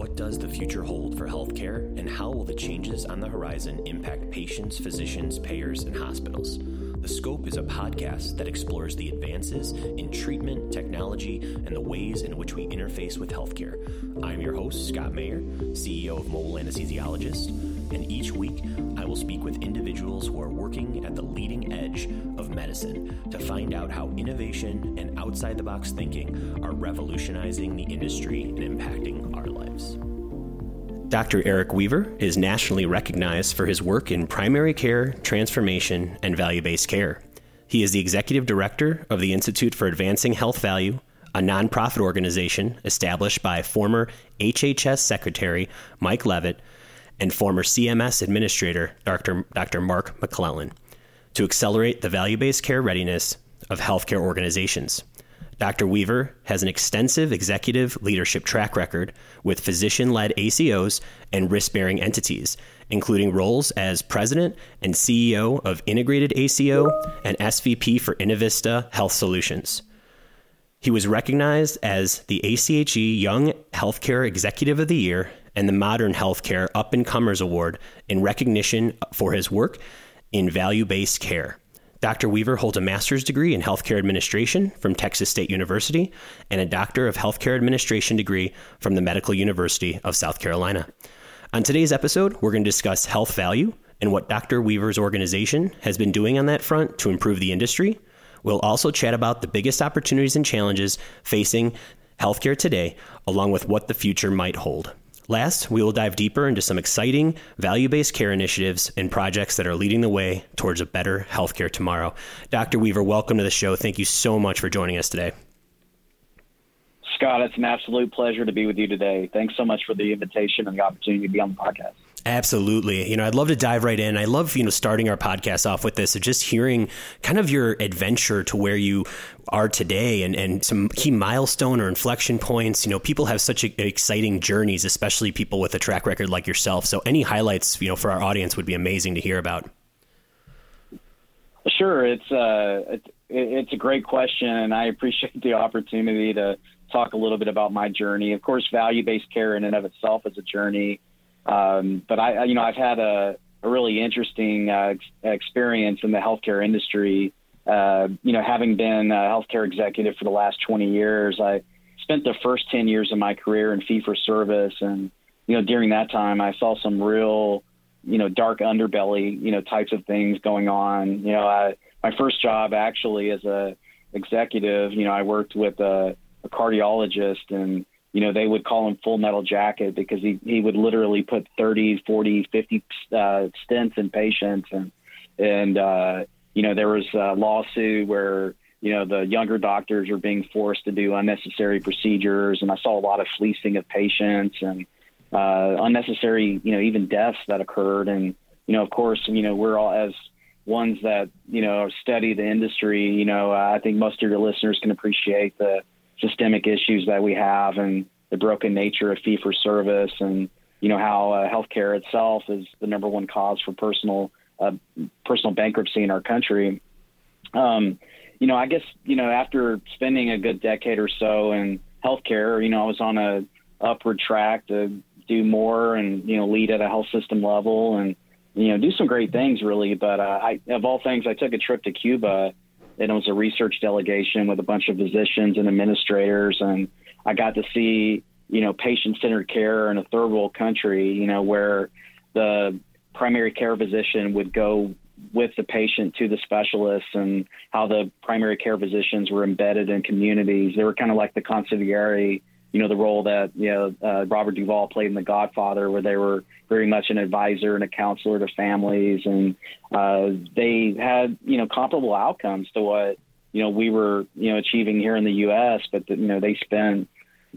What does the future hold for healthcare, and how will the changes on the horizon impact patients, physicians, payers, and hospitals? The Scope is a podcast that explores the advances in treatment, technology, and the ways in which we interface with healthcare. I'm your host, Scott Mayer, CEO of Mobile Anesthesiologist, and each week I will speak with individuals who are working at the leading edge of medicine to find out how innovation and outside the box thinking are revolutionizing the industry and impacting our lives. Dr. Eric Weaver is nationally recognized for his work in primary care, transformation, and value based care. He is the executive director of the Institute for Advancing Health Value, a nonprofit organization established by former HHS Secretary Mike Leavitt and former CMS Administrator Dr. Dr. Mark McClellan to accelerate the value based care readiness of healthcare organizations. Dr. Weaver has an extensive executive leadership track record with physician led ACOs and risk bearing entities, including roles as president and CEO of Integrated ACO and SVP for Innovista Health Solutions. He was recognized as the ACHE Young Healthcare Executive of the Year and the Modern Healthcare Up and Comers Award in recognition for his work in value based care. Dr. Weaver holds a master's degree in healthcare administration from Texas State University and a doctor of healthcare administration degree from the Medical University of South Carolina. On today's episode, we're going to discuss health value and what Dr. Weaver's organization has been doing on that front to improve the industry. We'll also chat about the biggest opportunities and challenges facing healthcare today, along with what the future might hold. Last, we will dive deeper into some exciting value based care initiatives and projects that are leading the way towards a better healthcare tomorrow. Dr. Weaver, welcome to the show. Thank you so much for joining us today. Scott, it's an absolute pleasure to be with you today. Thanks so much for the invitation and the opportunity to be on the podcast. Absolutely. You know, I'd love to dive right in. I love, you know, starting our podcast off with this, just hearing kind of your adventure to where you are today and, and some key milestone or inflection points. You know, people have such a, exciting journeys, especially people with a track record like yourself. So any highlights, you know, for our audience would be amazing to hear about. Sure. It's, uh, it's, it's a great question and I appreciate the opportunity to talk a little bit about my journey. Of course, value-based care in and of itself is a journey um, but I, you know, I've had a, a really interesting uh, experience in the healthcare industry. Uh, you know, having been a healthcare executive for the last 20 years, I spent the first 10 years of my career in fee for service. And, you know, during that time, I saw some real, you know, dark underbelly, you know, types of things going on. You know, I, my first job actually as a executive, you know, I worked with a, a cardiologist and, you know, they would call him Full Metal Jacket because he, he would literally put 30, 40, 50 uh, stents in patients. And, and uh, you know, there was a lawsuit where, you know, the younger doctors are being forced to do unnecessary procedures. And I saw a lot of fleecing of patients and uh, unnecessary, you know, even deaths that occurred. And, you know, of course, you know, we're all as ones that, you know, study the industry, you know, I think most of your listeners can appreciate the, systemic issues that we have and the broken nature of fee for service and you know how uh, healthcare itself is the number one cause for personal uh, personal bankruptcy in our country. Um, you know, I guess you know after spending a good decade or so in healthcare, you know, I was on a upward track to do more and you know lead at a health system level and you know do some great things really. But uh, I, of all things, I took a trip to Cuba and it was a research delegation with a bunch of physicians and administrators, and I got to see you know patient-centered care in a third world country, you know where the primary care physician would go with the patient to the specialists and how the primary care physicians were embedded in communities. They were kind of like the consigliere you know, the role that, you know, uh, Robert Duvall played in The Godfather, where they were very much an advisor and a counselor to families. And uh, they had, you know, comparable outcomes to what, you know, we were, you know, achieving here in the U.S., but, the, you know, they spend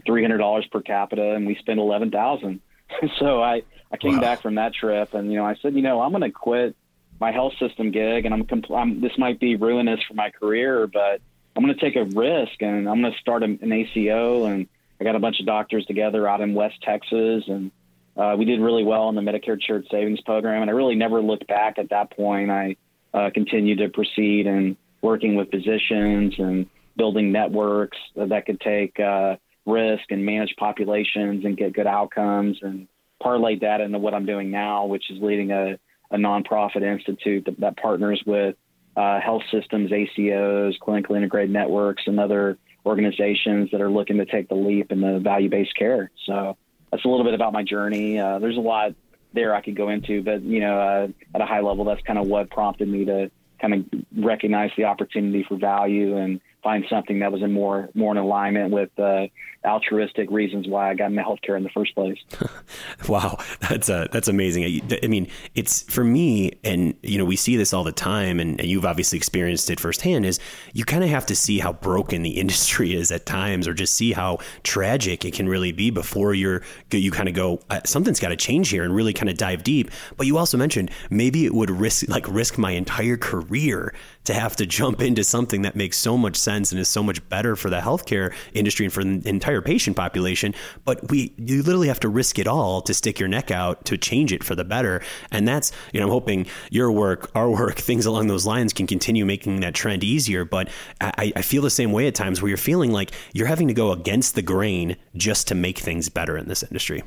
$300 per capita and we spend 11000 So I, I came wow. back from that trip and, you know, I said, you know, I'm going to quit my health system gig and I'm, compl- I'm, this might be ruinous for my career, but I'm going to take a risk and I'm going to start an ACO and, I got a bunch of doctors together out in West Texas, and uh, we did really well in the Medicare Shared Savings Program. And I really never looked back at that point. I uh, continued to proceed and working with physicians and building networks that could take uh, risk and manage populations and get good outcomes and parlay that into what I'm doing now, which is leading a, a nonprofit institute that, that partners with uh, health systems, ACOs, clinically integrated networks, and other organizations that are looking to take the leap in the value based care. So that's a little bit about my journey. Uh, there's a lot there I could go into, but you know, uh, at a high level, that's kind of what prompted me to kind of recognize the opportunity for value and find something that was in more more in alignment with uh, altruistic reasons why I got into healthcare in the first place. wow, that's uh, that's amazing. I, I, mean, it's for me, and you know, we see this all the time, and, and you've obviously experienced it firsthand. Is you kind of have to see how broken the industry is at times, or just see how tragic it can really be before you're you kind of go, uh, something's got to change here, and really kind of dive deep. But you also mentioned maybe it would risk like risk my entire career to have to jump into something that makes so much sense and is so much better for the healthcare industry and for the entire patient population. But we, you literally have to risk it all to stick your neck out to change it for the better. And that's, you know, I'm hoping your work, our work, things along those lines can continue making that trend easier. But I, I feel the same way at times where you're feeling like you're having to go against the grain just to make things better in this industry.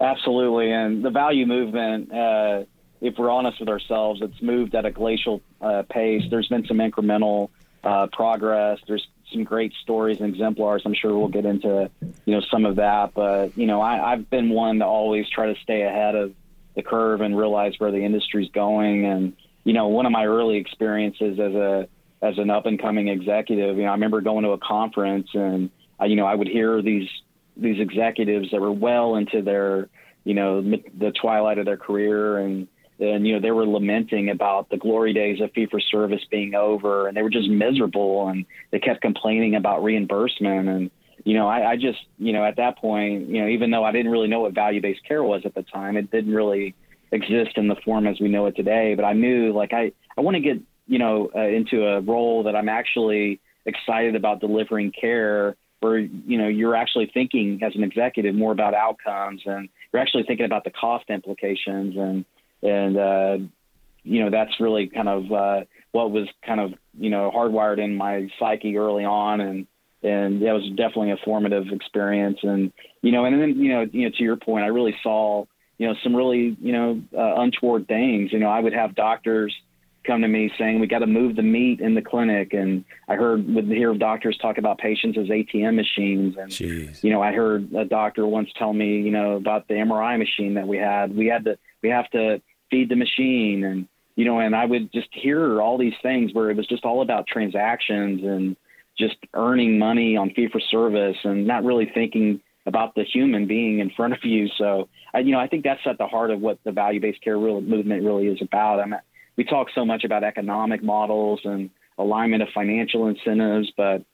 Absolutely. And the value movement, uh, if we're honest with ourselves, it's moved at a glacial uh, pace. There's been some incremental uh, progress. There's some great stories and exemplars. I'm sure we'll get into you know some of that, but you know I, I've been one to always try to stay ahead of the curve and realize where the industry's going. And you know one of my early experiences as a as an up and coming executive, you know I remember going to a conference and uh, you know I would hear these these executives that were well into their you know the twilight of their career and and you know they were lamenting about the glory days of fee for service being over and they were just miserable and they kept complaining about reimbursement. And you know I, I just you know at that point you know even though I didn't really know what value based care was at the time it didn't really exist in the form as we know it today. But I knew like I I want to get you know uh, into a role that I'm actually excited about delivering care where you know you're actually thinking as an executive more about outcomes and you're actually thinking about the cost implications. And and uh, you know that's really kind of uh, what was kind of you know hardwired in my psyche early on, and and that was definitely a formative experience. And you know, and then you know, you know, to your point, I really saw you know some really you know uh, untoward things. You know, I would have doctors come to me saying we got to move the meat in the clinic and i heard would hear doctors talk about patients as atm machines and Jeez. you know i heard a doctor once tell me you know about the mri machine that we had we had to we have to feed the machine. And you know and i would just hear all these things where it was just all about transactions and just earning money on fee for service and not really thinking about the human being in front of you. So I, you know i think that's at the heart of what the value based care real, movement really is about. I mean we talk so much about economic models and alignment of financial incentives but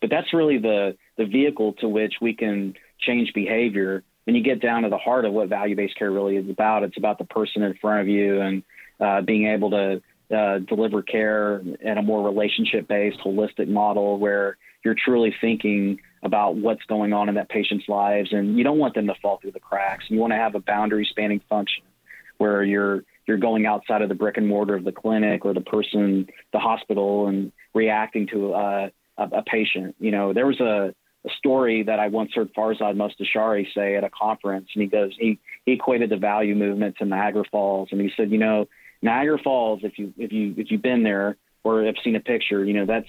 but that's really the the vehicle to which we can change behavior when you get down to the heart of what value based care really is about, it's about the person in front of you and uh, being able to uh, deliver care in a more relationship based, holistic model where you're truly thinking about what's going on in that patient's lives and you don't want them to fall through the cracks. You want to have a boundary spanning function where you're you're going outside of the brick and mortar of the clinic or the person, the hospital, and reacting to uh, a, a patient. You know, there was a a story that I once heard Farzad Mostashari say at a conference, and he goes, he, he equated the value movement to Niagara Falls, and he said, you know, Niagara Falls, if you if you if you've been there or have seen a picture, you know that's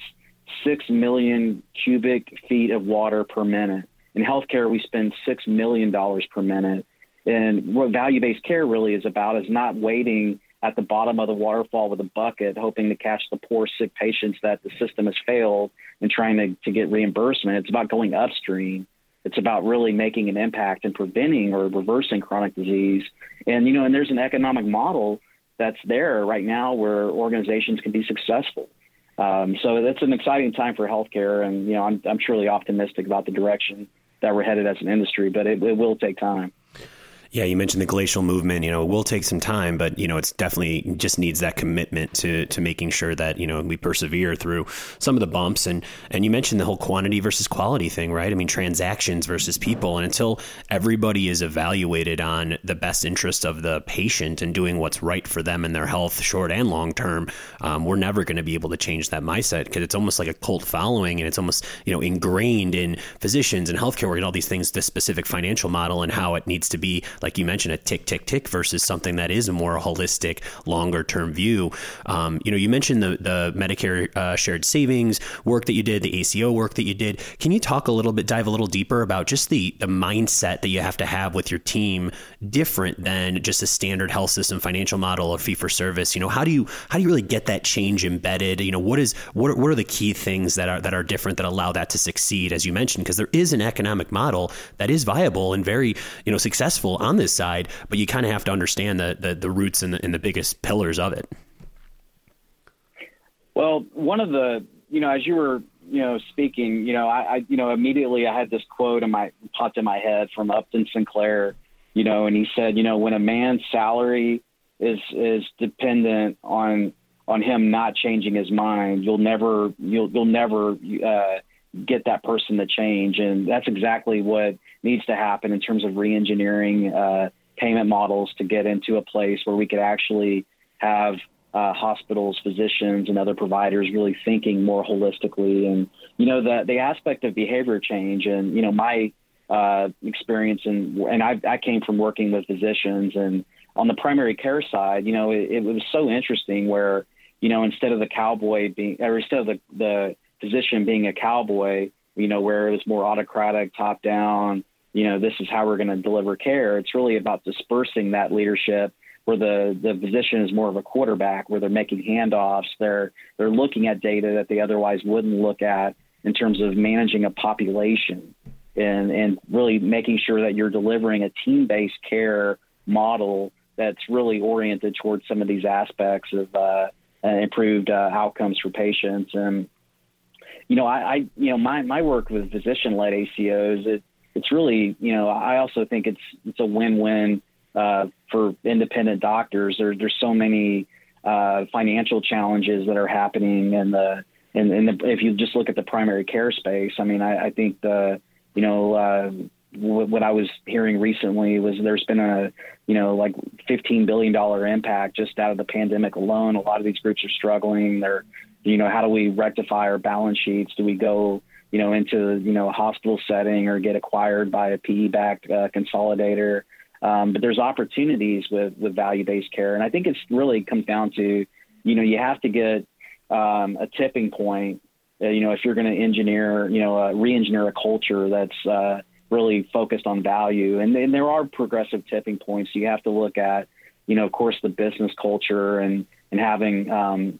six million cubic feet of water per minute. In healthcare, we spend six million dollars per minute, and what value-based care really is about is not waiting at the bottom of the waterfall with a bucket, hoping to catch the poor, sick patients that the system has failed and trying to, to get reimbursement. It's about going upstream. It's about really making an impact and preventing or reversing chronic disease. And, you know, and there's an economic model that's there right now where organizations can be successful. Um, so that's an exciting time for healthcare. And, you know, I'm, I'm truly optimistic about the direction that we're headed as an industry, but it, it will take time. Yeah, you mentioned the glacial movement. You know, it will take some time, but you know, it's definitely just needs that commitment to to making sure that you know we persevere through some of the bumps. And and you mentioned the whole quantity versus quality thing, right? I mean, transactions versus people. And until everybody is evaluated on the best interest of the patient and doing what's right for them and their health, short and long term, um, we're never going to be able to change that mindset because it's almost like a cult following, and it's almost you know ingrained in physicians and healthcare and all these things. The specific financial model and how it needs to be like you mentioned, a tick, tick, tick versus something that is a more holistic, longer term view. Um, you know, you mentioned the, the Medicare uh, shared savings work that you did, the ACO work that you did. Can you talk a little bit, dive a little deeper about just the, the mindset that you have to have with your team different than just a standard health system financial model or fee for service? You know, how do you, how do you really get that change embedded? You know, what is, what are, what are the key things that are, that are different that allow that to succeed, as you mentioned? Because there is an economic model that is viable and very, you know, successful on this side, but you kind of have to understand the, the, the roots and the, and the biggest pillars of it. Well, one of the, you know, as you were, you know, speaking, you know, I, I you know, immediately I had this quote in my popped in my head from Upton Sinclair, you know, and he said, you know, when a man's salary is is dependent on on him not changing his mind, you'll never you'll you'll never uh, get that person to change. And that's exactly what needs to happen in terms of reengineering uh, payment models to get into a place where we could actually have uh, hospitals, physicians, and other providers really thinking more holistically. And you know the the aspect of behavior change, and you know my uh, experience, and and I, I came from working with physicians, and on the primary care side, you know it, it was so interesting where you know instead of the cowboy being, or instead of the the physician being a cowboy, you know, where it was more autocratic, top down, you know, this is how we're going to deliver care. It's really about dispersing that leadership where the, the physician is more of a quarterback, where they're making handoffs. They're, they're looking at data that they otherwise wouldn't look at in terms of managing a population and, and really making sure that you're delivering a team-based care model that's really oriented towards some of these aspects of uh, improved uh, outcomes for patients. And you know, I, I you know, my, my work with physician led ACOs, it, it's really, you know, I also think it's, it's a win-win uh, for independent doctors. There, there's so many uh, financial challenges that are happening in the, in, in the, if you just look at the primary care space, I mean, I, I think the, you know, uh, what I was hearing recently was there's been a, you know, like $15 billion impact just out of the pandemic alone. A lot of these groups are struggling. They're, you know, how do we rectify our balance sheets? Do we go, you know, into, you know, a hospital setting or get acquired by a PE backed uh, consolidator? Um, but there's opportunities with, with value based care. And I think it's really comes down to, you know, you have to get um, a tipping point. Uh, you know, if you're going to engineer, you know, uh, re-engineer a culture that's uh, really focused on value, and, and there are progressive tipping points. You have to look at, you know, of course, the business culture and and having um,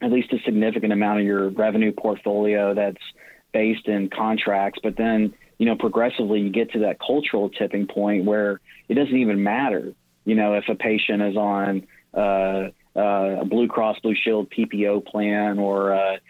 at least a significant amount of your revenue portfolio that's based in contracts. But then, you know, progressively you get to that cultural tipping point where it doesn't even matter, you know, if a patient is on uh, uh, a Blue Cross Blue Shield PPO plan or a,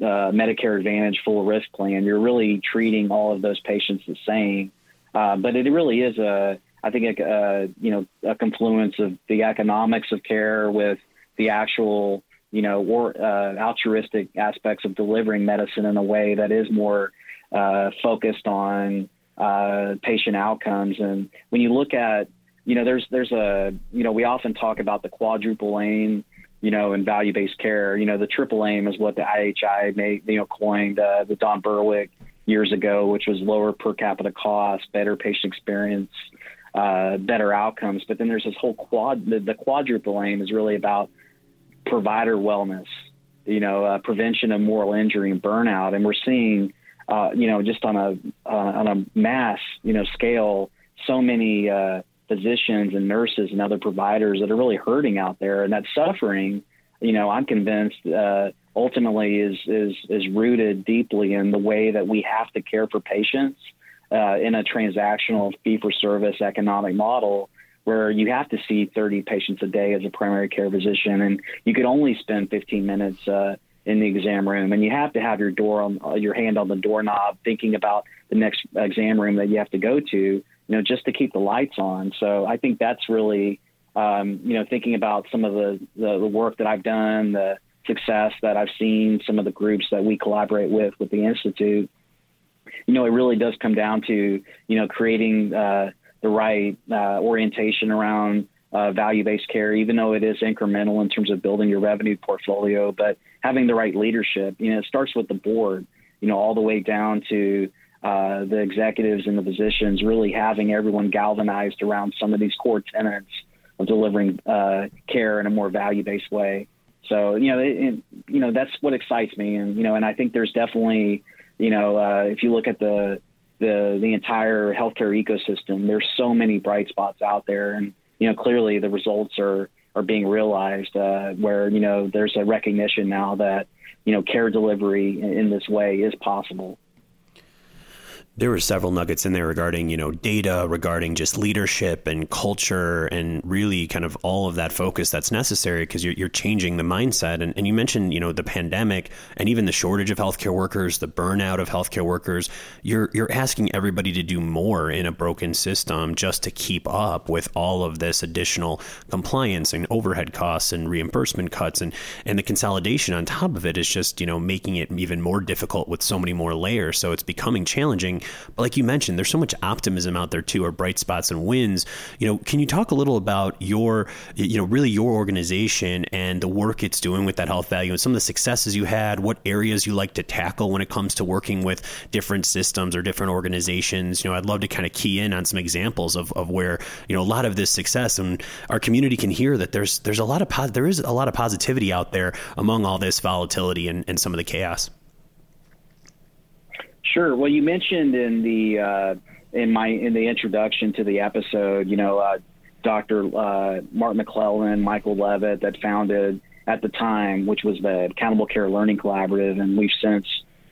Medicare Advantage full risk plan. You're really treating all of those patients the same. Uh, but it really is a, I think, a, a, you know, a confluence of the economics of care with the actual you know, or uh, altruistic aspects of delivering medicine in a way that is more uh, focused on uh, patient outcomes. And when you look at, you know, there's there's a, you know, we often talk about the quadruple aim, you know, in value-based care. You know, the triple aim is what the IHI made, you know, coined uh, the Don Berwick years ago, which was lower per capita cost, better patient experience, uh, better outcomes. But then there's this whole quad. The, the quadruple aim is really about provider wellness, you know, uh, prevention of moral injury and burnout. And we're seeing, uh, you know, just on a uh, on a mass, you know, scale, so many uh, physicians and nurses and other providers that are really hurting out there, and that suffering, you know, I'm convinced uh, ultimately is is is rooted deeply in the way that we have to care for patients uh, in a transactional fee for service economic model where you have to see 30 patients a day as a primary care physician, and you could only spend 15 minutes uh, in the exam room, and you have to have your door on uh, your hand on the doorknob, thinking about the next exam room that you have to go to. you know, just to keep the lights on. So I think that's really, um, you know, thinking about some of the, the, the work that I've done, the success that I've seen, some of the groups that we collaborate with with the institute. You know, it really does come down to you know creating uh, the right uh, orientation around uh, value-based care, even though it is incremental in terms of building your revenue portfolio, but having the right leadership. You know, it starts with the board. You know, all the way down to uh, the executives and the physicians, really having everyone galvanized around some of these core tenets of delivering uh, care in a more value-based way. So you know, it, you know that's what excites me, and you know, and I think there's definitely, you know, uh, if you look at the the the entire healthcare ecosystem, there's so many bright spots out there, and you know, clearly the results are are being realized. Uh, where you know, there's a recognition now that you know, care delivery in, in this way is possible there were several nuggets in there regarding you know data regarding just leadership and culture and really kind of all of that focus that's necessary because you're, you're changing the mindset. And, and you mentioned you know the pandemic and even the shortage of healthcare workers the burnout of healthcare workers. You're you're asking everybody to do more in a broken system just to keep up with all of this additional compliance and overhead costs and reimbursement cuts. And and the consolidation on top of it is just you know making it even more difficult with so many more layers. So it's becoming challenging but like you mentioned, there's so much optimism out there too, or bright spots and wins. You know, can you talk a little about your, you know, really your organization and the work it's doing with that health value and some of the successes you had, what areas you like to tackle when it comes to working with different systems or different organizations? You know, I'd love to kind of key in on some examples of, of where, you know, a lot of this success and our community can hear that there's there's a lot of there is a lot of positivity out there among all this volatility and, and some of the chaos. Sure. Well, you mentioned in the uh, in my in the introduction to the episode, you know, uh, Dr. Uh, Mark McClellan, Michael Leavitt, that founded at the time, which was the Accountable Care Learning Collaborative, and we've since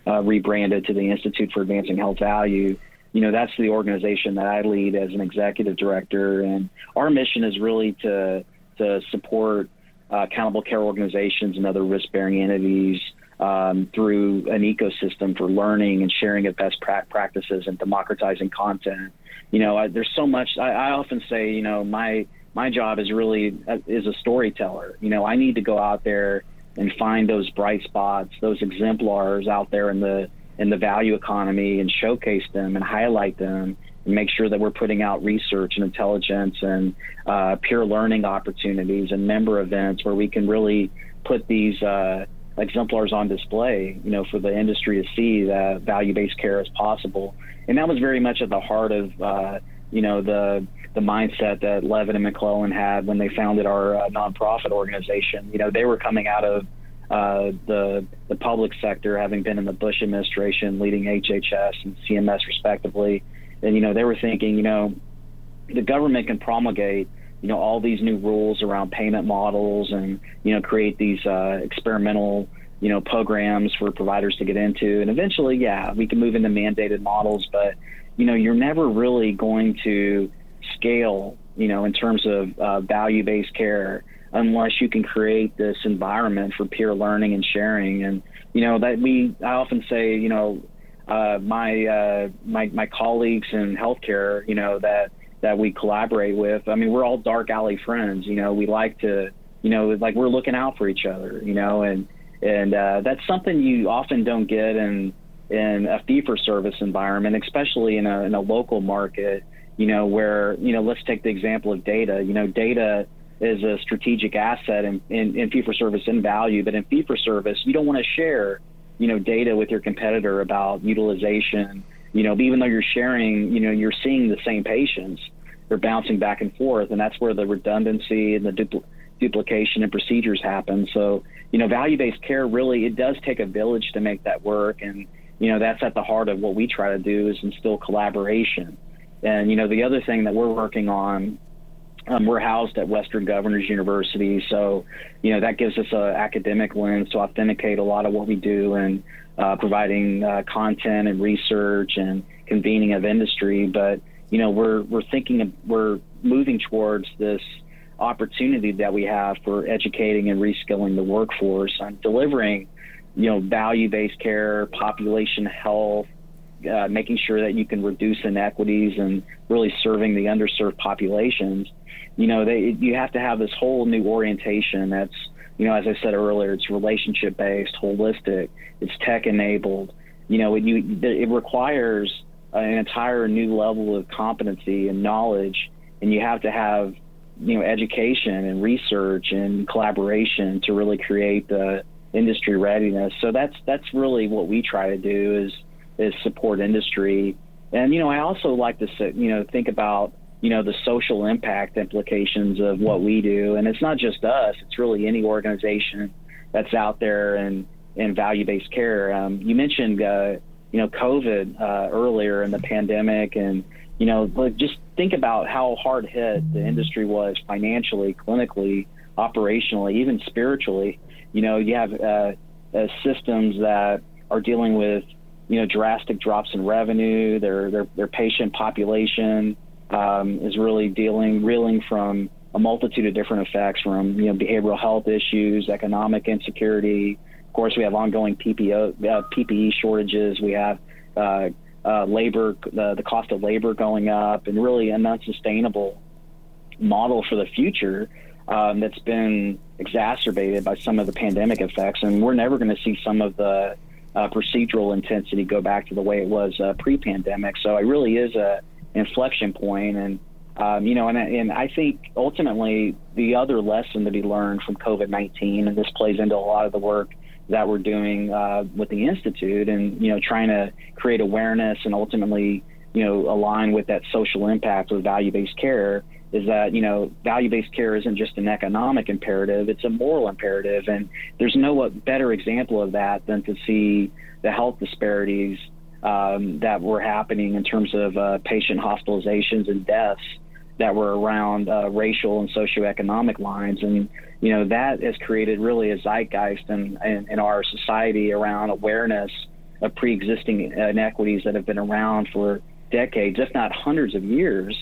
uh, rebranded to the Institute for Advancing Health Value. You know, that's the organization that I lead as an executive director, and our mission is really to to support uh, accountable care organizations and other risk-bearing entities um, through an ecosystem for learning and sharing of best pra- practices and democratizing content. You know, I, there's so much. I, I often say, you know, my my job is really uh, is a storyteller. You know, I need to go out there and find those bright spots, those exemplars out there in the in the value economy, and showcase them and highlight them, and make sure that we're putting out research and intelligence and uh, peer learning opportunities and member events where we can really put these. Uh, exemplars on display, you know, for the industry to see that value-based care is possible. And that was very much at the heart of, uh, you know, the the mindset that Leavitt and McClellan had when they founded our uh, nonprofit organization. You know, they were coming out of uh, the the public sector, having been in the Bush administration, leading HHS and CMS respectively, and you know, they were thinking, you know, the government can promulgate you know all these new rules around payment models and you know create these uh, experimental you know programs for providers to get into. And eventually yeah we can move into mandated models but you know you're never really going to scale you know in terms of uh, value-based care unless you can create this environment for peer learning and sharing. And you know that we i often say you know uh, my uh, my my colleagues in healthcare you know that that we collaborate with. I mean, we're all dark alley friends. You know, we like to, you know, like we're looking out for each other. You know, and and uh, that's something you often don't get in in a fee for service environment, especially in a in a local market. You know, where you know, let's take the example of data. You know, data is a strategic asset in, in, in fee for service in value, but in fee for service, you don't want to share, you know, data with your competitor about utilization you know, even though you're sharing, you know, you're seeing the same patients, they're bouncing back and forth, and that's where the redundancy and the dupl- duplication and procedures happen. So, you know, value-based care really it does take a village to make that work, and you know that's at the heart of what we try to do is instill collaboration. And you know, the other thing that we're working on um, we're housed at Western Governors University, so you know that gives us an academic lens to authenticate a lot of what we do and uh, providing uh, content and research and convening of industry. But you know we're we're thinking we're moving towards this opportunity that we have for educating and reskilling the workforce on delivering you know value-based care, population health, uh, making sure that you can reduce inequities and really serving the underserved populations. You know, they you have to have this whole new orientation that's you know, as I said earlier, it's relationship based, holistic, it's tech enabled. You know, it, you, it requires an entire new level of competency and knowledge, and you have to have, you know, education and research and collaboration to really create the industry readiness. So that's that's really what we try to do is is support industry. And you know, I also like to you know think about you know the social impact implications of what we do. And it's not just us it's really any organization that's out there and in value-based care. Um, you mentioned uh, you know covid uh, earlier in the pandemic and you know like just think about how hard hit the industry was financially clinically operationally even spiritually. You know you have uh, uh systems that are dealing with you know drastic drops in revenue their their, their patient population um, is really dealing, reeling from a multitude of different effects from you know behavioral health issues, economic insecurity. Of course, we have ongoing PPO, uh, PPE shortages. We have uh, uh, labor, the cost of labor going up, and really an unsustainable model for the future um, that's been exacerbated by some of the pandemic effects. And we're never going to see some of the uh, procedural intensity go back to the way it was uh, pre-pandemic. So it really is a inflection point and um, you know, and, and I think ultimately the other lesson to be learned from COVID 19, and this plays into a lot of the work that we're doing uh, with the Institute and, you know, trying to create awareness and ultimately, you know, align with that social impact of value based care is that, you know, value based care isn't just an economic imperative, it's a moral imperative. And there's no better example of that than to see the health disparities um, that were happening in terms of uh, patient hospitalizations and deaths that were around uh, racial and socioeconomic lines. And, you know, that has created really a zeitgeist in, in, in our society around awareness of pre existing inequities that have been around for decades, if not hundreds of years.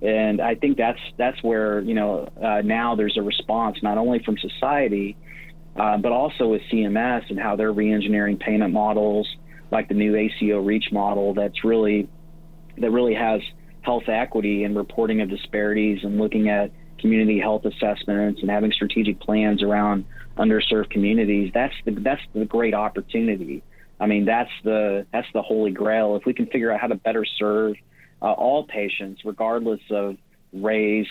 And I think that's that's where you know uh, now there's a response not only from society, uh, but also with CMS and how they're reengineering payment models, like the new ACO REACH model that's really that really has health equity and reporting of disparities and looking at community health assessments and having strategic plans around underserved communities. That's the that's the great opportunity. I mean, that's the that's the holy grail. If we can figure out how to better serve uh, all patients, regardless of race,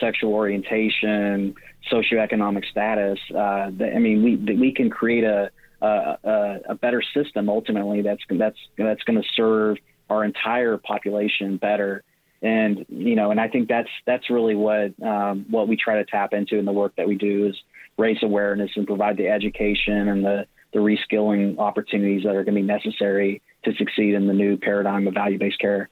sexual orientation, socioeconomic status, uh, I mean, we we can create a a, a better system ultimately that's that's that's going to serve our entire population better. And you know, and I think that's that's really what um, what we try to tap into in the work that we do is raise awareness and provide the education and the the reskilling opportunities that are going to be necessary to succeed in the new paradigm of value based care.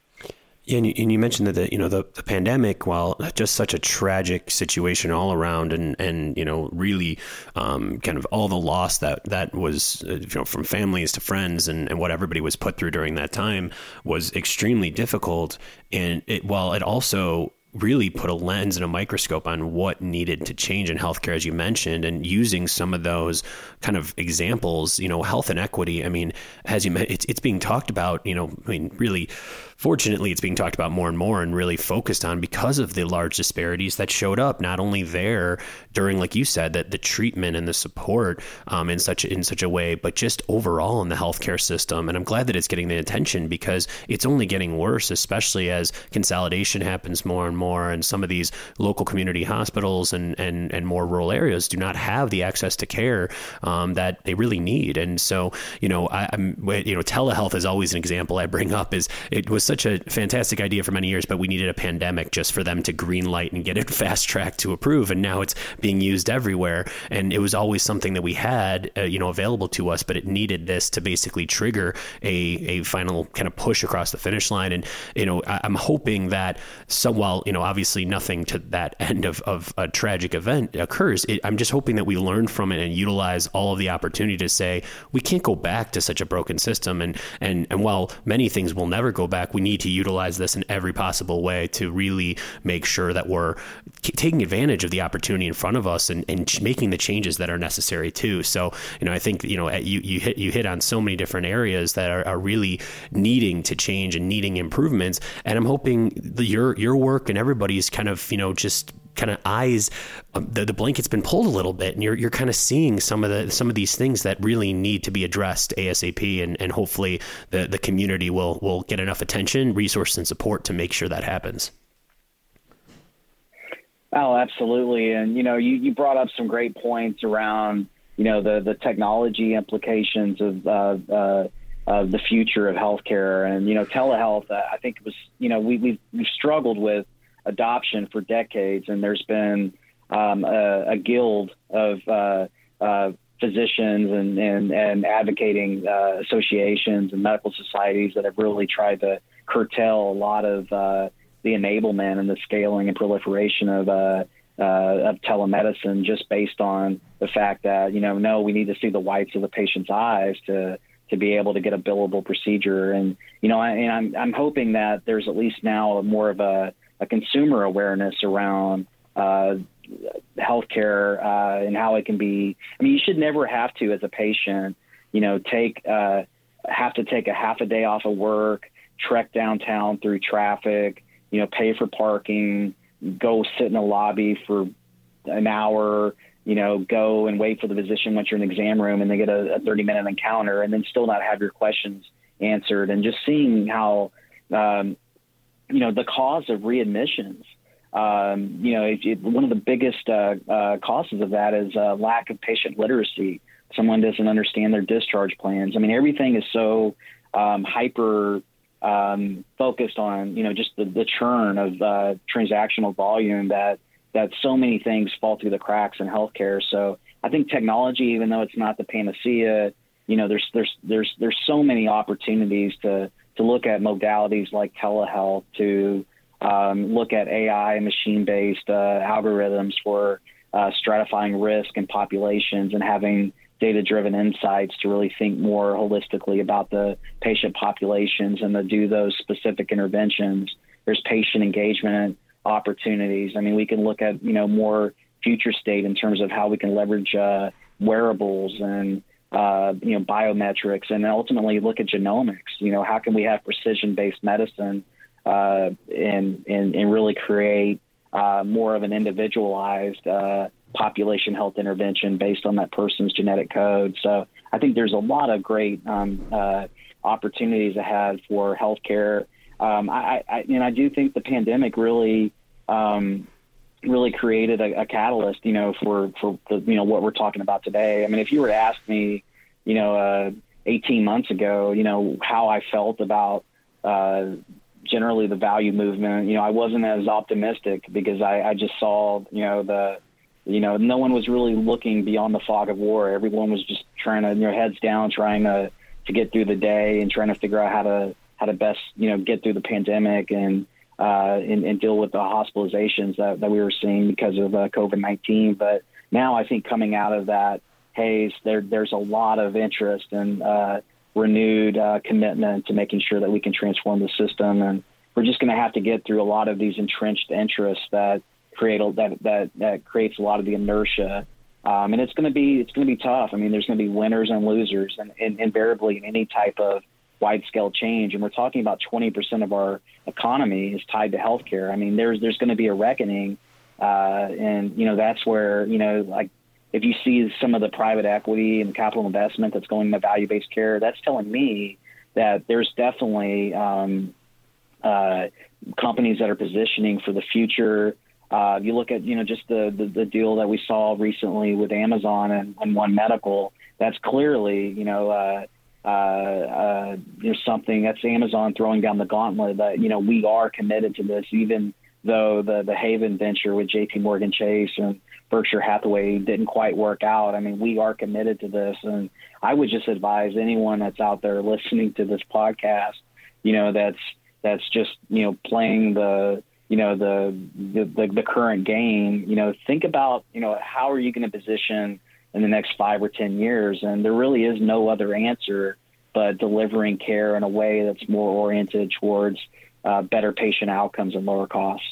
Yeah, and you, and you mentioned that the you know the, the pandemic, while just such a tragic situation all around, and and you know really um, kind of all the loss that that was uh, you know from families to friends and, and what everybody was put through during that time was extremely difficult. And it, while it also really put a lens and a microscope on what needed to change in healthcare, as you mentioned, and using some of those kind of examples, you know, health inequity. I mean, as you it's it's being talked about, you know, I mean, really fortunately, it's being talked about more and more and really focused on because of the large disparities that showed up not only there during, like you said, that the treatment and the support um, in such in such a way, but just overall in the healthcare system. And I'm glad that it's getting the attention because it's only getting worse, especially as consolidation happens more and more, and some of these local community hospitals and and and more rural areas do not have the access to care um, that they really need. And so, you know, I, am you know, telehealth is always an example I bring up. Is it was such a fantastic idea for many years, but we needed a pandemic just for them to green light and get it fast tracked to approve. And now it's being used everywhere. And it was always something that we had, uh, you know, available to us, but it needed this to basically trigger a, a final kind of push across the finish line. And, you know, I, am hoping that so while, you know, obviously nothing to that end of, of a tragic event occurs, it, I'm just hoping that we learn from it and utilize all of the opportunity to say, we can't go back to such a broken system. And, and, and while many things will never go back, we need to utilize this in every possible way to really make sure that we're taking advantage of the opportunity in front of us and, and making the changes that are necessary too. So, you know, I think, you know, you, you hit, you hit on so many different areas that are, are really needing to change and needing improvements. And I'm hoping the, your, your work and everybody's kind of, you know, just kind of eyes um, the, the blanket's been pulled a little bit and you're, you're kind of seeing some of the some of these things that really need to be addressed ASAP and, and hopefully the, the community will will get enough attention resources and support to make sure that happens. Oh absolutely. And you know you, you brought up some great points around you know the the technology implications of uh, uh, of the future of healthcare. And you know telehealth uh, I think it was you know we we've, we've struggled with adoption for decades, and there's been um, a, a, guild of uh, uh, physicians and, and, and advocating uh, associations and medical societies that have really tried to curtail a lot of uh, the enablement and the scaling and proliferation of uh, uh, of telemedicine just based on the fact that you know no we need to see the whites of the patient's eyes to to be able to get a billable procedure. And you know I, and I'm I'm hoping that there's at least now more of a a consumer awareness around uh, healthcare uh, and how it can be. I mean, you should never have to, as a patient, you know, take uh, have to take a half a day off of work, trek downtown through traffic, you know, pay for parking, go sit in a lobby for an hour, you know, go and wait for the physician once you're in the exam room and they get a, a 30 minute encounter and then still not have your questions answered. And just seeing how um, you know, the cause of readmissions. Um, you know, it, it, one of the biggest uh, uh, causes of that is uh, lack of patient literacy. Someone doesn't understand their discharge plans. I mean, everything is so um, hyper um, focused on, you know, just the, the churn of uh, transactional volume that that so many things fall through the cracks in healthcare. So I think technology, even though it's not the panacea, you know, there's there's there's there's so many opportunities to to look at modalities like telehealth, to um, look at AI and machine based uh, algorithms for uh, stratifying risk and populations and having data driven insights to really think more holistically about the patient populations and to do those specific interventions. There's patient engagement opportunities. I mean, we can look at, you know, more future state in terms of how we can leverage uh, wearables and uh, you know, biometrics, and ultimately look at genomics. You know, how can we have precision-based medicine uh, and, and and really create uh, more of an individualized uh, population health intervention based on that person's genetic code. So I think there's a lot of great um, uh, opportunities ahead for healthcare. Um, I, I, and I do think the pandemic really um, really created a, a, catalyst, you know, for for the, you know what we're talking about today. I mean, if you were to ask me, you know, uh, 18 months ago, you know, how I felt about uh, generally the value movement, you know, I wasn't as optimistic because I, I just saw, you know, the you know, no one was really looking beyond the fog of war. Everyone was just trying to, you know, heads down, trying to to get through the day and trying to figure out how to how to best, you know, get through the pandemic and uh, and, and, deal with the hospitalizations that, that we were seeing because of uh, COVID 19. But now I think coming out of that haze, there, there's a lot of interest and uh, renewed uh, commitment to making sure that we can transform the system. And we're just going to have to get through a lot of these entrenched interests that create a, that, that, that creates a lot of the inertia. Um, and it's going to be it's going to be tough. I mean, there's going to be winners and losers, and, and invariably in any type of wide scale change. And we're talking about 20% of our economy is tied to healthcare. I mean, there's there's going to be a reckoning, uh, and you know that's where you know like if you see some of the private equity and capital investment that's going into value based care, that's telling me that there's definitely um, uh, companies that are positioning for the future. Uh, you look at you know just the, the, the deal that we saw recently with Amazon and, and One Medical. That's clearly you know uh, uh, uh, there's something that's Amazon throwing down the gauntlet that you know we are committed to this, even though the the Haven venture with J.P. Morgan Chase and Berkshire Hathaway didn't quite work out. I mean, we are committed to this, and I would just advise anyone that's out there listening to this podcast, you know, that's that's just you know playing the you know the the, the, the current game. You know, think about you know how are you going to position in the next five or 10 years. And there really is no other answer but delivering care in a way that's more oriented towards uh, better patient outcomes and lower costs.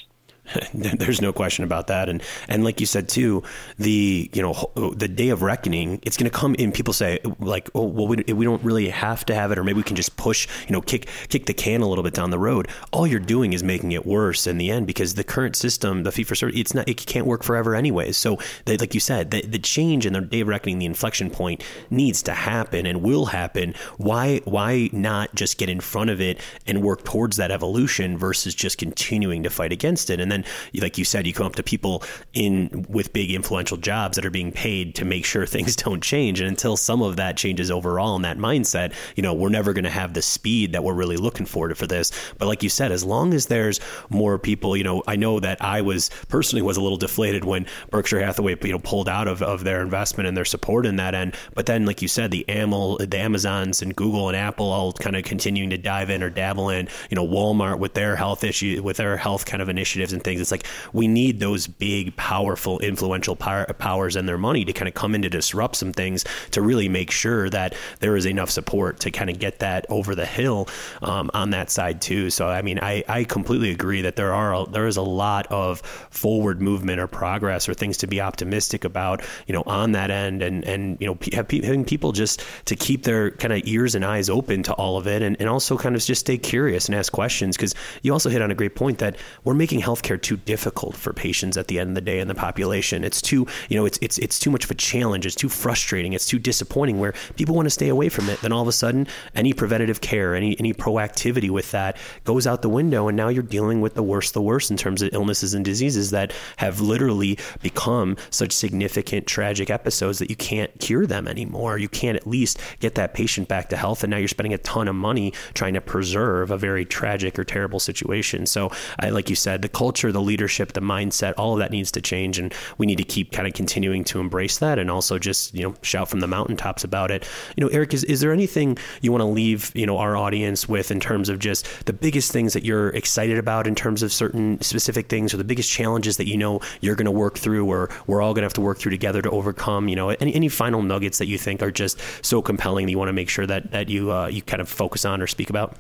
There's no question about that, and and like you said too, the you know the day of reckoning, it's going to come in. People say like, oh well, we, we don't really have to have it, or maybe we can just push, you know, kick kick the can a little bit down the road. All you're doing is making it worse in the end because the current system, the fee for service, it's not, it can't work forever anyways. So, they, like you said, the, the change in the day of reckoning, the inflection point needs to happen and will happen. Why why not just get in front of it and work towards that evolution versus just continuing to fight against it? And then, like you said, you come up to people in with big influential jobs that are being paid to make sure things don't change. And until some of that changes overall in that mindset, you know, we're never going to have the speed that we're really looking for for this. But like you said, as long as there's more people, you know, I know that I was personally was a little deflated when Berkshire Hathaway, you know, pulled out of, of their investment and their support in that end. But then, like you said, the Amel, the Amazons and Google and Apple all kind of continuing to dive in or dabble in, you know, Walmart with their health issue, with their health kind of initiatives and things. It's like we need those big, powerful, influential power, powers and their money to kind of come in to disrupt some things to really make sure that there is enough support to kind of get that over the hill um, on that side too. So I mean, I, I completely agree that there are a, there is a lot of forward movement or progress or things to be optimistic about, you know, on that end, and and you know, having people just to keep their kind of ears and eyes open to all of it, and, and also kind of just stay curious and ask questions because you also hit on a great point that we're making healthcare too difficult for patients at the end of the day in the population. It's too, you know, it's it's it's too much of a challenge. It's too frustrating. It's too disappointing. Where people want to stay away from it, then all of a sudden, any preventative care, any any proactivity with that goes out the window, and now you're dealing with the worst, the worst in terms of illnesses and diseases that have literally become such significant tragic episodes that you can't cure them anymore. You can't at least get that patient back to health, and now you're spending a ton of money trying to preserve a very tragic or terrible situation. So, I, like you said, the culture, the leadership leadership, the mindset, all of that needs to change. And we need to keep kind of continuing to embrace that and also just, you know, shout from the mountaintops about it. You know, Eric, is, is there anything you want to leave, you know, our audience with in terms of just the biggest things that you're excited about in terms of certain specific things or the biggest challenges that you know you're going to work through or we're all going to have to work through together to overcome? You know, any, any final nuggets that you think are just so compelling that you want to make sure that, that you, uh, you kind of focus on or speak about?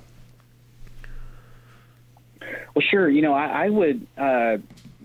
Well, sure. You know, I, I would uh,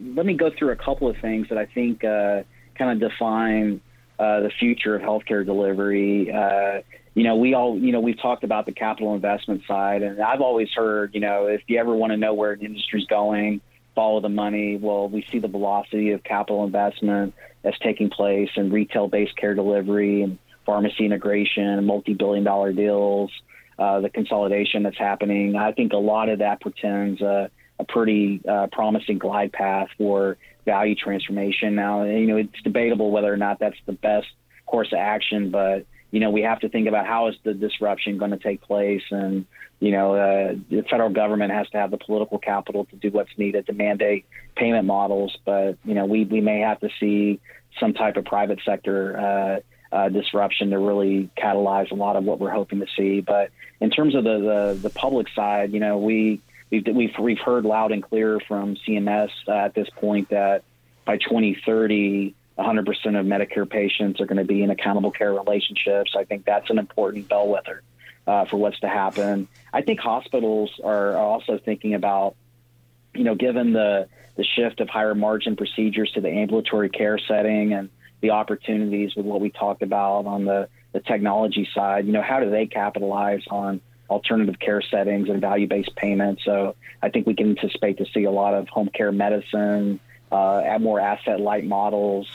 let me go through a couple of things that I think uh, kind of define uh, the future of healthcare delivery. Uh, you know, we all, you know, we've talked about the capital investment side, and I've always heard, you know, if you ever want to know where an industry's going, follow the money. Well, we see the velocity of capital investment that's taking place in retail-based care delivery and pharmacy integration, multi-billion-dollar deals. Uh, the consolidation that's happening. I think a lot of that portends uh, a pretty uh, promising glide path for value transformation. Now, you know, it's debatable whether or not that's the best course of action, but you know, we have to think about how is the disruption going to take place, and you know, uh, the federal government has to have the political capital to do what's needed to mandate payment models. But you know, we we may have to see some type of private sector uh, uh, disruption to really catalyze a lot of what we're hoping to see. But in terms of the the, the public side, you know, we we've, we've we've heard loud and clear from CMS uh, at this point that by 2030, 100% of Medicare patients are going to be in accountable care relationships. I think that's an important bellwether uh, for what's to happen. I think hospitals are also thinking about, you know, given the the shift of higher margin procedures to the ambulatory care setting and the opportunities with what we talked about on the, the technology side, you know, how do they capitalize on alternative care settings and value-based payments. So I think we can anticipate to see a lot of home care medicine, uh, more asset-light models,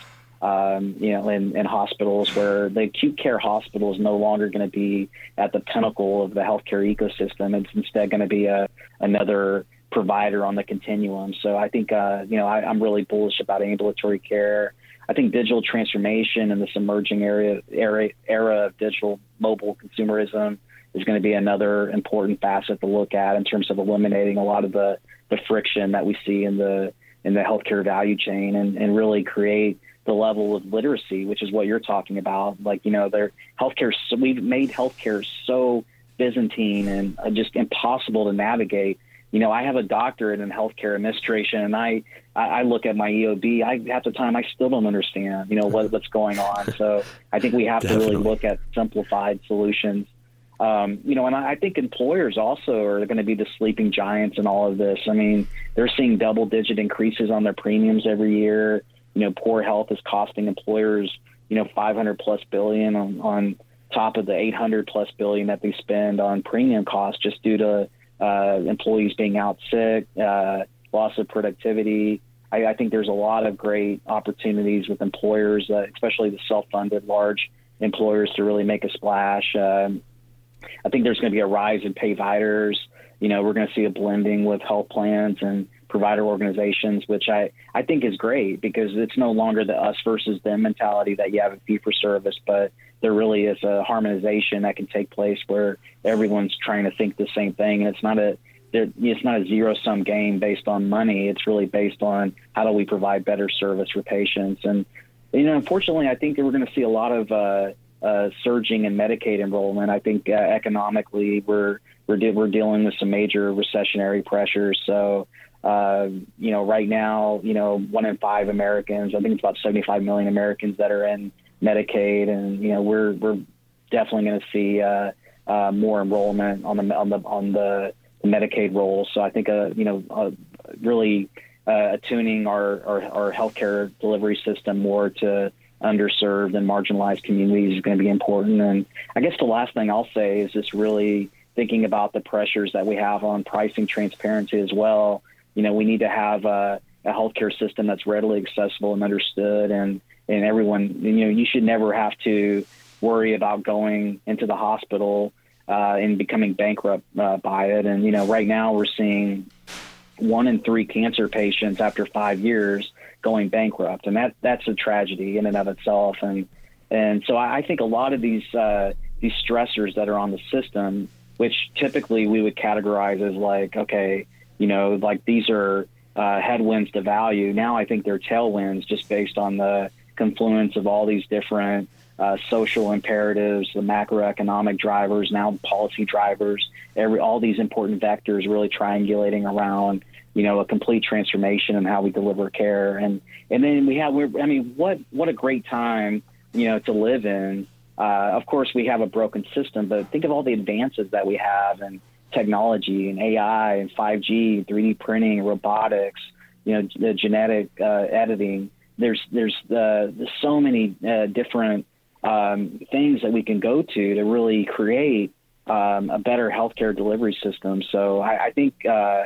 um, you know, in, in hospitals where the acute care hospital is no longer going to be at the pinnacle of the healthcare ecosystem. It's instead going to be a another provider on the continuum. So I think, uh, you know, I, I'm really bullish about ambulatory care. I think digital transformation and this emerging area, era, era of digital mobile consumerism is going to be another important facet to look at in terms of eliminating a lot of the, the friction that we see in the in the healthcare value chain and, and really create the level of literacy, which is what you're talking about. Like, you know, their healthcare, so we've made healthcare so Byzantine and uh, just impossible to navigate. You know, I have a doctorate in healthcare administration, and I, I look at my EOB. I half the time I still don't understand, you know, what, what's going on. So I think we have to really look at simplified solutions um, you know, and I, I think employers also are going to be the sleeping giants in all of this. I mean, they're seeing double digit increases on their premiums every year. You know, poor health is costing employers, you know, 500 plus billion on, on top of the 800 plus billion that they spend on premium costs just due to uh, employees being out sick, uh, loss of productivity. I, I, think there's a lot of great opportunities with employers, uh, especially the self-funded large employers, to really make a splash. Um, I think there's going to be a rise in payviders. You know, we're going to see a blending with health plans and provider organizations, which I, I think is great because it's no longer the us versus them mentality that you have a fee for service, but there really is a harmonization that can take place where everyone's trying to think the same thing. And it's not a it's not a zero sum game based on money. It's really based on how do we provide better service for patients. And you know, unfortunately, I think that we're going to see a lot of uh, uh, surging in Medicaid enrollment. I think uh, economically we're we're, de- we're dealing with some major recessionary pressures. So uh, you know, right now, you know, one in five Americans, I think it's about 75 million Americans that are in Medicaid, and you know, we're we're definitely going to see uh, uh, more enrollment on the on the on the, Medicaid rolls. So I think, uh, you know, uh, really uh, attuning our, our our healthcare delivery system more to underserved and marginalized communities is going to be important. And I guess the last thing I'll say is just really thinking about the pressures that we have on pricing transparency as well. You know, we need to have a, a healthcare system that's readily accessible and understood, and and everyone, you know, you should never have to worry about going into the hospital uh, and becoming bankrupt uh, by it. And you know, right now we're seeing one in three cancer patients after five years going bankrupt, and that that's a tragedy in and of itself. And and so I, I think a lot of these uh, these stressors that are on the system, which typically we would categorize as like, okay, you know, like these are uh, headwinds to value. Now I think they're tailwinds just based on the confluence of all these different uh, social imperatives, the macroeconomic drivers, now policy drivers, every all these important vectors really triangulating around you know, a complete transformation in how we deliver care. And and then we have, we're, I mean, what what a great time, you know, to live in. Uh, of course, we have a broken system, but think of all the advances that we have in technology and AI and 5G, 3D printing, robotics, you know, the genetic uh, editing. There's there's uh, so many uh, different um, things that we can go to to really create um, a better healthcare delivery system. So I, I think uh,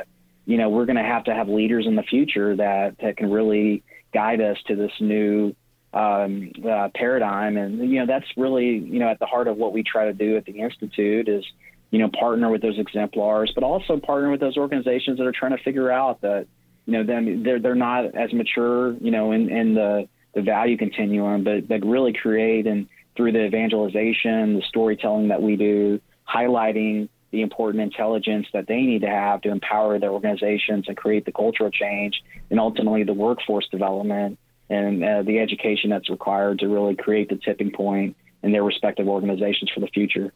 you know, we're going to have to have leaders in the future that, that can really guide us to this new um, uh, paradigm. And, you know, that's really, you know, at the heart of what we try to do at the Institute is, you know, partner with those exemplars, but also partner with those organizations that are trying to figure out that, you know, them, they're, they're not as mature, you know, in, in the, the value continuum, but, but really create and through the evangelization, the storytelling that we do, highlighting the important intelligence that they need to have to empower their organizations and create the cultural change and ultimately the workforce development and uh, the education that's required to really create the tipping point in their respective organizations for the future.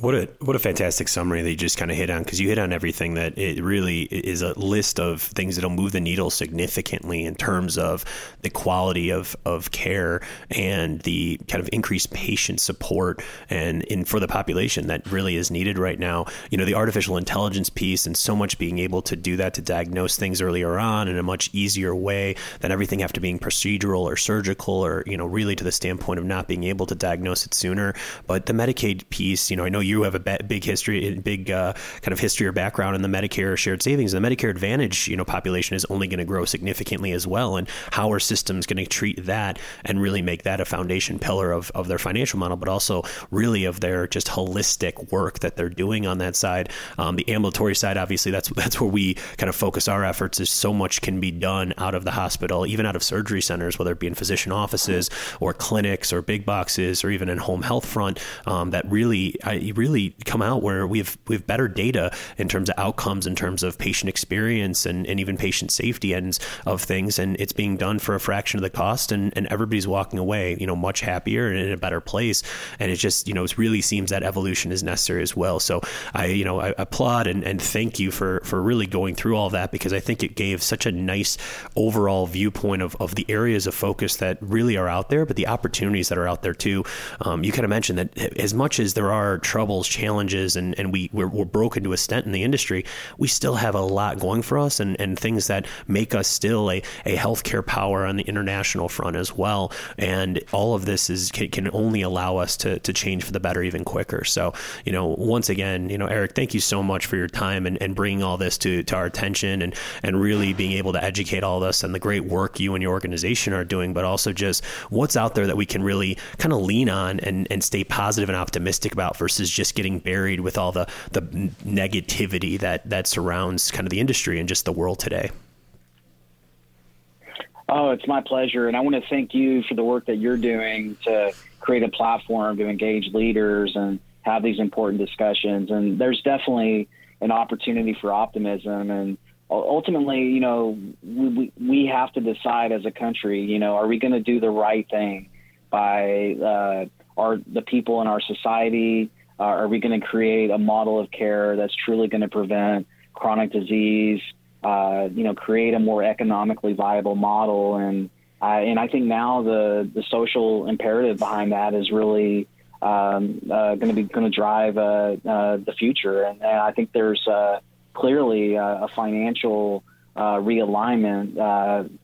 What a what a fantastic summary that you just kind of hit on because you hit on everything that it really is a list of things that'll move the needle significantly in terms of the quality of, of care and the kind of increased patient support and in for the population that really is needed right now. You know, the artificial intelligence piece and so much being able to do that to diagnose things earlier on in a much easier way than everything after being procedural or surgical or, you know, really to the standpoint of not being able to diagnose it sooner. But the Medicaid piece, you know, I know you have a big history, big uh, kind of history or background in the Medicare shared savings. The Medicare Advantage, you know, population is only going to grow significantly as well. And how are systems going to treat that and really make that a foundation pillar of, of their financial model, but also really of their just holistic work that they're doing on that side. Um, the ambulatory side, obviously, that's that's where we kind of focus our efforts. Is so much can be done out of the hospital, even out of surgery centers, whether it be in physician offices or clinics or big boxes or even in home health front. Um, that really, I, really come out where we have we have better data in terms of outcomes, in terms of patient experience, and, and even patient safety ends of things, and it's being done for a fraction of the cost, and, and everybody's walking away, you know, much happier and in a better place. And it just, you know, it really seems that evolution is necessary as well. So I, you know, I applaud and, and thank you for for really going through all that because I think it gave such a nice overall viewpoint of, of the areas of focus that really are out there, but the opportunities that are out there too. Um, you kind of mentioned that as much as there are trouble troubles, challenges, and, and we, we're, we're broken to a stent in the industry, we still have a lot going for us and, and things that make us still a, a healthcare power on the international front as well. And all of this is can, can only allow us to, to change for the better even quicker. So, you know, once again, you know, Eric, thank you so much for your time and, and bringing all this to, to our attention and, and really being able to educate all of us and the great work you and your organization are doing, but also just what's out there that we can really kind of lean on and, and stay positive and optimistic about versus just getting buried with all the, the negativity that, that surrounds kind of the industry and just the world today. Oh, it's my pleasure. And I want to thank you for the work that you're doing to create a platform to engage leaders and have these important discussions. And there's definitely an opportunity for optimism. And ultimately, you know, we, we have to decide as a country, you know, are we going to do the right thing by uh, our, the people in our society? Uh, are we going to create a model of care that's truly going to prevent chronic disease? uh, you know, create a more economically viable model. And uh, and I think now the the social imperative behind that is really um, uh, going to be going to drive uh, uh, the future. And, and, I think there's clearly a, a financial realignment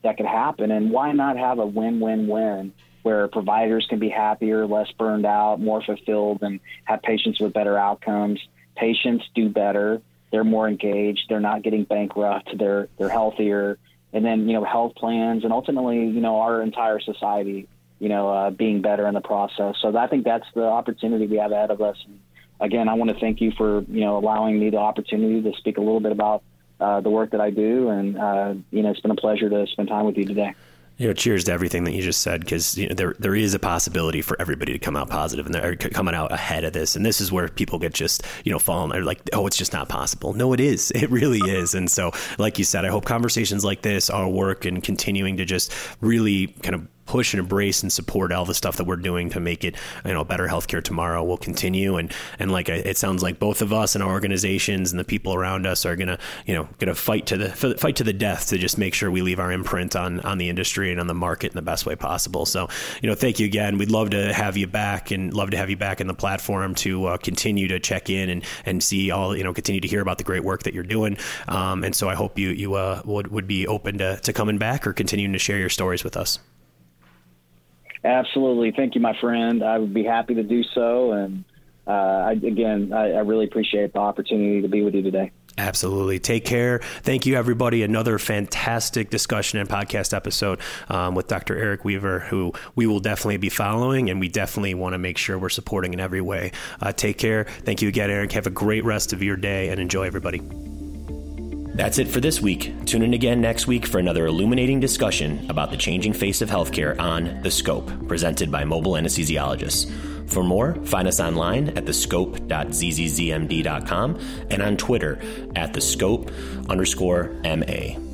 that could happen. And why not have a win-win-win? Where providers can be happier, less burned out, more fulfilled, and have patients with better outcomes. Patients do better they're more engaged. They're not getting bankrupt. They're they're healthier. And then you know health plans and ultimately you know our entire society you know uh, being better in the process. So I think that's the opportunity we have ahead of us. And again, I want to thank you for you know allowing me the opportunity to speak a little bit about uh, the work that I do. And uh, you know it's been a pleasure to spend time with you today you know, cheers to everything that you just said because you know, there there is a possibility for everybody to come out positive and they're coming out ahead of this. And this is where people get just you know falling. They're like, oh, it's just not possible. No, it is. It really is. And so, like you said, I hope conversations like this, our work, and continuing to just really kind of push and embrace and support all the stuff that we're doing to make it, you know, better healthcare tomorrow will continue. And, and like, it sounds like both of us and our organizations and the people around us are to, you know, to fight to the, fight to the death to just make sure we leave our imprint on, on the industry and on the market in the best way possible. So, you know, thank you again. We'd love to have you back and love to have you back in the platform to uh, continue to check in and, and see all, you know, continue to hear about the great work that you're doing. Um, and so I hope you, you uh, would, would be open to, to coming back or continuing to share your stories with us. Absolutely. Thank you, my friend. I would be happy to do so. And uh, I, again, I, I really appreciate the opportunity to be with you today. Absolutely. Take care. Thank you, everybody. Another fantastic discussion and podcast episode um, with Dr. Eric Weaver, who we will definitely be following, and we definitely want to make sure we're supporting in every way. Uh, take care. Thank you again, Eric. Have a great rest of your day and enjoy, everybody. That's it for this week. Tune in again next week for another illuminating discussion about the changing face of healthcare on The Scope, presented by mobile anesthesiologists. For more, find us online at thescope.zzzmd.com and on Twitter at thescope underscore MA.